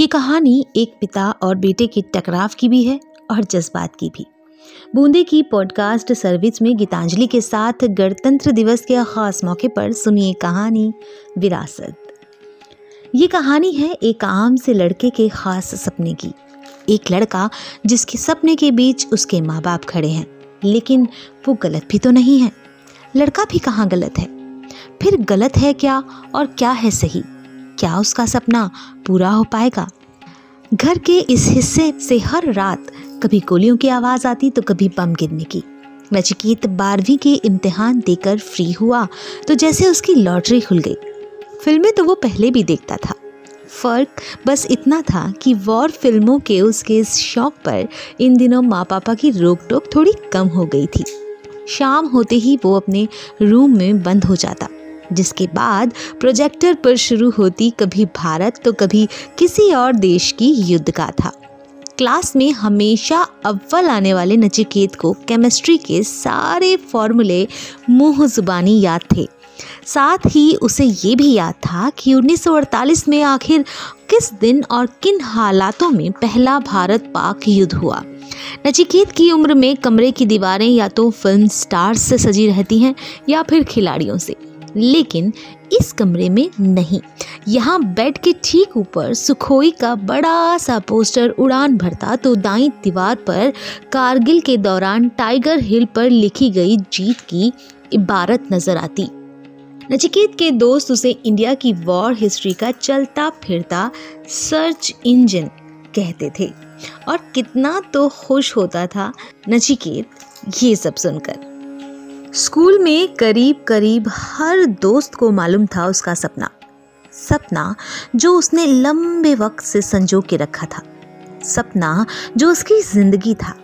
ये कहानी एक पिता और बेटे के टकराव की भी है और जज्बात की भी। बूंदे की पॉडकास्ट सर्विस में गीतांजलि के साथ गणतंत्र दिवस के खास मौके पर सुनिए कहानी विरासत। ये कहानी है एक आम से लड़के के खास सपने की। एक लड़का जिसके सपने के बीच उसके माँ बाप खड़े हैं, लेकिन वो गलत भी तो नहीं है। लड़का भी कहाँ गलत है? फिर गलत है क्या और क्या है सही? क्या उसका सपना पूरा हो पाएगा? घर के इस हिस्से से हर रात कभी गोलियों की आवाज़ आती तो कभी बम गिरने की। नचिकेत बारहवीं के इम्तिहान देकर फ्री हुआ तो जैसे उसकी लॉटरी खुल गई। फ़िल्में तो वो पहले भी देखता था। फ़र्क बस इतना था कि वॉर फ़िल्मों के उसके इस शौक पर इन दिनों माँ पापा की रोक टोक थोड़ी कम हो गई थी। शाम होते ही वो अपने रूम में बंद हो जाता। जिसके बाद प्रोजेक्टर पर शुरू होती कभी भारत तो कभी किसी और देश की युद्ध का था क्लास में हमेशा अव्वल आने वाले नचिकेत को केमिस्ट्री के सारे फॉर्मूले मुँह जुबानी याद थे। साथ ही उसे ये भी याद था कि 1948 में आखिर किस दिन और किन हालातों में पहला भारत पाक युद्ध हुआ। नचिकेत की उम्र में कमरे की दीवारें या तो फ़िल्म स्टार्स से सजी रहती हैं या फिर खिलाड़ियों से। लेकिन इस कमरे में नहीं। यहाँ बेड के ठीक ऊपर सुखोई का बड़ा सा पोस्टर उड़ान भरता तो दाई दीवार पर कारगिल के दौरान टाइगर हिल पर लिखी गई जीत की इबारत नज़र आती। नचिकेत के दोस्त उसे इंडिया की वॉर हिस्ट्री का चलता फिरता सर्च इंजन कहते थे। और कितना तो खुश होता था नचिकेत ये सब सुनकर। स्कूल में करीब करीब हर दोस्त को मालूम था उसका सपना। सपना जो उसने लंबे वक्त से संजो के रखा था। सपना जो उसकी ज़िंदगी था।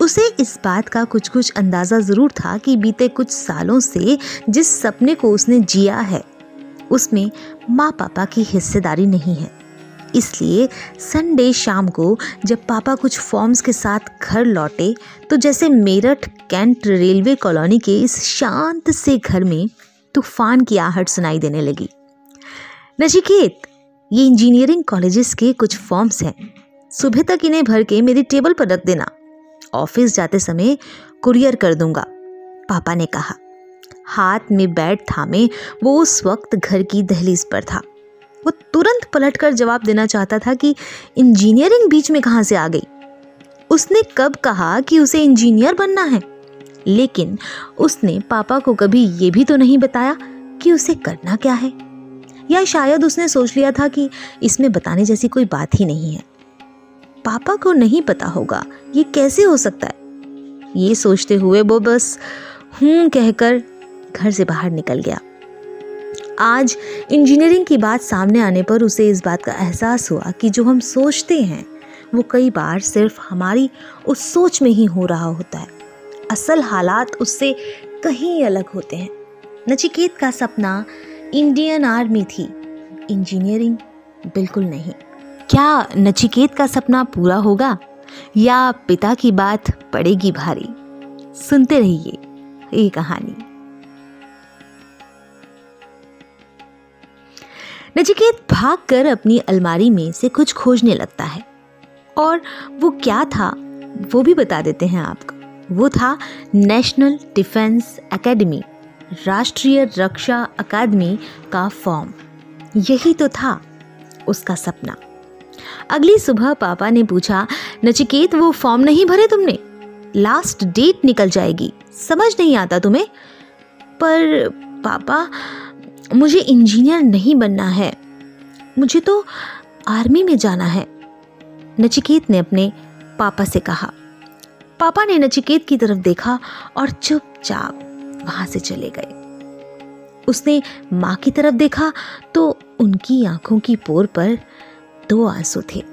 उसे इस बात का कुछ कुछ अंदाज़ा ज़रूर था कि बीते कुछ सालों से जिस सपने को उसने जिया है, उसमें माँ पापा की हिस्सेदारी नहीं है। इसलिए संडे शाम को जब पापा कुछ फॉर्म्स के साथ घर लौटे तो जैसे मेरठ कैंट रेलवे कॉलोनी के इस शांत से घर में तूफ़ान की आहट सुनाई देने लगी। नचिकेत, ये इंजीनियरिंग कॉलेजेस के कुछ फॉर्म्स हैं। सुबह तक इन्हें भर के मेरी टेबल पर रख देना। ऑफ़िस जाते समय कुरियर कर दूँगा, पापा ने कहा। हाथ में बैट थामे, वो उस वक्त घर की दहलीज पर था। वो तुरंत पलटकर जवाब देना चाहता था कि इंजीनियरिंग बीच में कहाँ से आ गई। उसने कब कहा कि उसे इंजीनियर बनना है, लेकिन उसने पापा को कभी ये भी तो नहीं बताया कि उसे करना क्या है। या शायद उसने सोच लिया था कि इसमें बताने जैसी कोई बात ही नहीं है। पापा को नहीं पता होगा ये कैसे हो सकता है। ये सोचते हुए वो बस हूँ कहकर घर से बाहर निकल गया। आज इंजीनियरिंग की बात सामने आने पर उसे इस बात का एहसास हुआ कि जो हम सोचते हैं, वो कई बार सिर्फ़ हमारी उस सोच में ही हो रहा होता है। असल हालात उससे कहीं अलग होते हैं। नचिकेत का सपना इंडियन आर्मी थी। इंजीनियरिंग बिल्कुल नहीं। क्या नचिकेत का सपना पूरा होगा? या पिता की बात पड़ेगी भारी? सुनते रहिए ये कहानी। नचिकेत भागकर अपनी अलमारी में से कुछ खोजने लगता है। और वो क्या था, वो भी बता देते हैं आपको। वो था नेशनल डिफेंस एकेडमी, राष्ट्रीय रक्षा अकादमी का फॉर्म। यही तो था उसका सपना। अगली सुबह पापा ने पूछा, नचिकेत, वो फॉर्म नहीं भरे तुमने? लास्ट डेट निकल जाएगी। समझ नहीं आता तुम्हें? पर पापा मुझे इंजीनियर नहीं बनना है। मुझे तो आर्मी में जाना है। नचिकेत ने अपने पापा से कहा। पापा ने नचिकेत की तरफ़ देखा और चुपचाप वहाँ से चले गए। उसने माँ की तरफ़ देखा तो उनकी आँखों की पोर पर दो आँसू थे।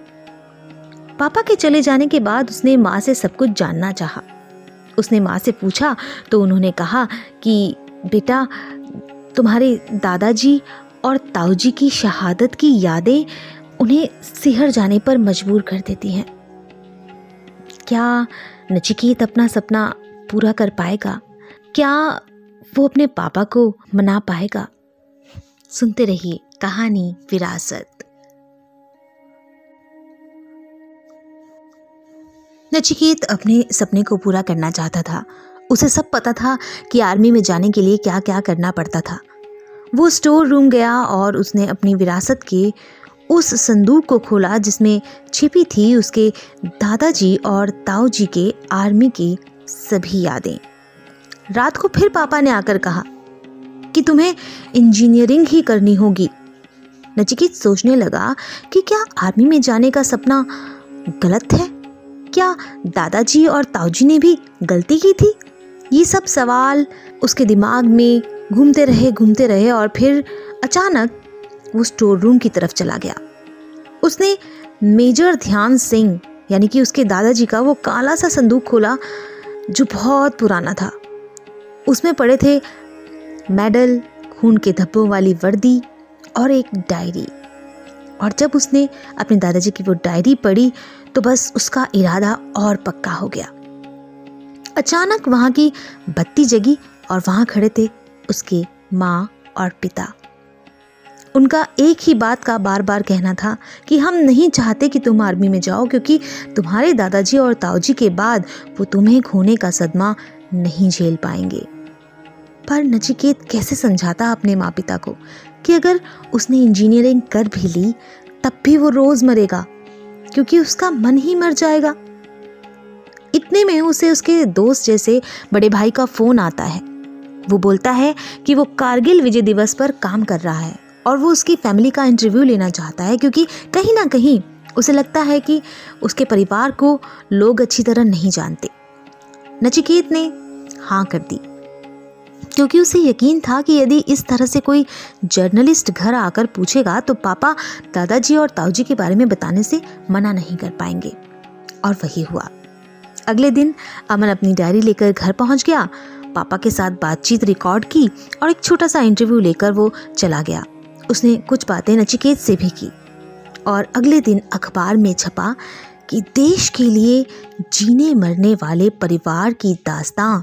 पापा के चले जाने के बाद उसने माँ से सब कुछ जानना चाहा। उसने माँ से पूछा तो उन्होंने कहा कि, बेटा तुम्हारे दादाजी और ताऊजी की शहादत की यादें उन्हें सिहर जाने पर मजबूर कर देती हैं। क्या नचिकेत अपना सपना पूरा कर पाएगा? क्या वो अपने पापा को मना पाएगा? सुनते रहिए कहानी विरासत। नचिकेत अपने सपने को पूरा करना चाहता था। उसे सब पता था कि आर्मी में जाने के लिए क्या क्या करना पड़ता था। वो स्टोर रूम गया और उसने अपनी विरासत के उस संदूक को खोला जिसमें छिपी थी उसके दादाजी और ताऊ जी के आर्मी की सभी यादें। रात को फिर पापा ने आकर कहा कि तुम्हें इंजीनियरिंग ही करनी होगी। नचिकेत सोचने लगा कि क्या आर्मी में जाने का सपना गलत है? क्या दादाजी और ताऊजी ने भी गलती की थी? ये सब सवाल उसके दिमाग में घूमते रहे घूमते रहे और फिर अचानक वो स्टोर रूम की तरफ़ चला गया। उसने मेजर ध्यान सिंह, यानी कि उसके दादाजी का वो काला सा संदूक खोला, जो बहुत पुराना था। उसमें पड़े थे मेडल, खून के धब्बों वाली वर्दी और एक डायरी। और जब उसने अपने दादाजी की वो डायरी पढ़ी तो बस उसका इरादा और पक्का हो गया। अचानक वहाँ की बत्ती जगी और वहाँ खड़े थे उसके माँ और पिता। उनका एक ही बात का बार बार कहना था कि हम नहीं चाहते कि तुम आर्मी में जाओ क्योंकि तुम्हारे दादाजी और ताऊजी के बाद वो तुम्हें खोने का सदमा नहीं झेल पाएँगे। पर नचिकेत कैसे समझाता अपने माँ पिता को कि अगर उसने इंजीनियरिंग कर भी ली, तब भी वो रोज मरेगा, क्योंकि उसका मन ही मर जाएगा। इतने में उसे उसके दोस्त जैसे बड़े भाई का फ़ोन आता है। वो बोलता है कि वो कारगिल विजय दिवस पर काम कर रहा है और वो उसकी फैमिली का इंटरव्यू लेना चाहता है क्योंकि कहीं ना कहीं उसे लगता है कि उसके परिवार को लोग अच्छी तरह नहीं जानते। नचिकेत ने हाँ कर दी। क्योंकि उसे यकीन था कि यदि इस तरह से कोई जर्नलिस्ट घर आकर पूछेगा तो पापा दादाजी और ताऊजी के बारे में बताने से मना नहीं कर पाएँगे। और वही हुआ। अगले दिन अमन अपनी डायरी लेकर घर पहुँच गया। पापा के साथ बातचीत रिकॉर्ड की और एक छोटा सा इंटरव्यू लेकर वो चला गया। उसने कुछ बातें नचिकेत से भी की। और अगले दिन अखबार में छपा कि देश के लिए जीने मरने वाले परिवार की दास्तां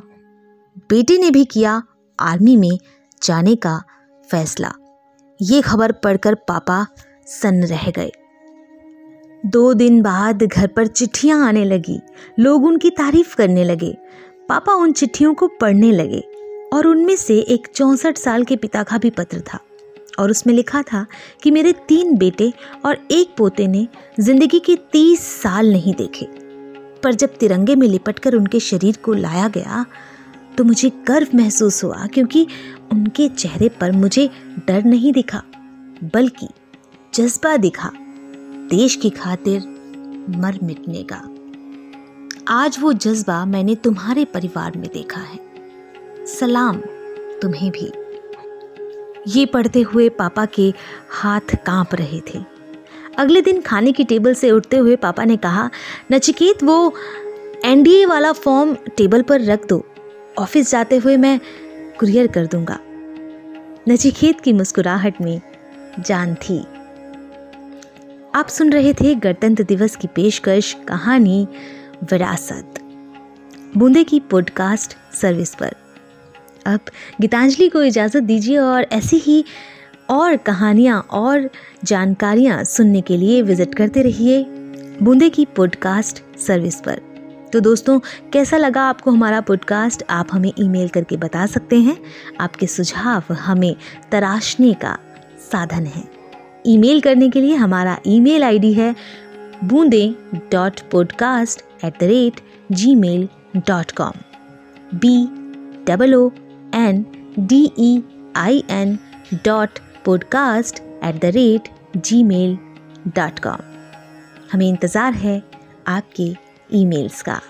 बेटे ने भी किया आर्मी में जाने का फैसला। ये खबर पढ़कर पापा सन्न रह गए। दो दिन बाद घर पर चिट्ठियाँ आने लगी। लोग उनकी तारीफ़ करने लगे। पापा उन चिट्ठियों को पढ़ने लगे और उनमें से एक चौंसठ साल के पिता का भी पत्र था और उसमें लिखा था कि मेरे तीन बेटे और एक पोते ने ज़िंदगी के तीस साल नहीं देखे। पर जब तिरंगे में लिपटकर उनके शरीर को लाया गया तो मुझे गर्व महसूस हुआ क्योंकि उनके चेहरे पर मुझे डर नहीं दिखा, बल्कि जज्बा दिखा। देश की खातिर मर मिटने का। आज वो जज्बा मैंने तुम्हारे परिवार में देखा है। सलाम तुम्हें भी। ये पढ़ते हुए पापा के हाथ काँप रहे थे। अगले दिन खाने की टेबल से उठते हुए पापा ने कहा, नचिकेत, वो एनडीए वाला फॉर्म टेबल पर रख दो। ऑफ़िस जाते हुए मैं कुरियर कर दूँगा। नचिकेत की मुस्कुराहट में जान थी। आप सुन रहे थे गणतंत्र दिवस की पेशकश कहानी विरासत। बूंदे की पॉडकास्ट सर्विस पर। अब गीतांजलि को इजाज़त दीजिए और ऐसी ही और कहानियाँ और जानकारियाँ सुनने के लिए विज़िट करते रहिए बूंदे की पॉडकास्ट सर्विस पर। तो दोस्तों, कैसा लगा आपको हमारा पॉडकास्ट आप हमें ईमेल करके बता सकते हैं। आपके सुझाव हमें तराशने का साधन है। ईमेल करने के लिए हमारा ईमेल आईडी है Boondein dot podcast at the rate gmail dot com B double O N D E I N dot podcast at the rate gmail dot com हमें इंतज़ार है आपके ईमेल्स का।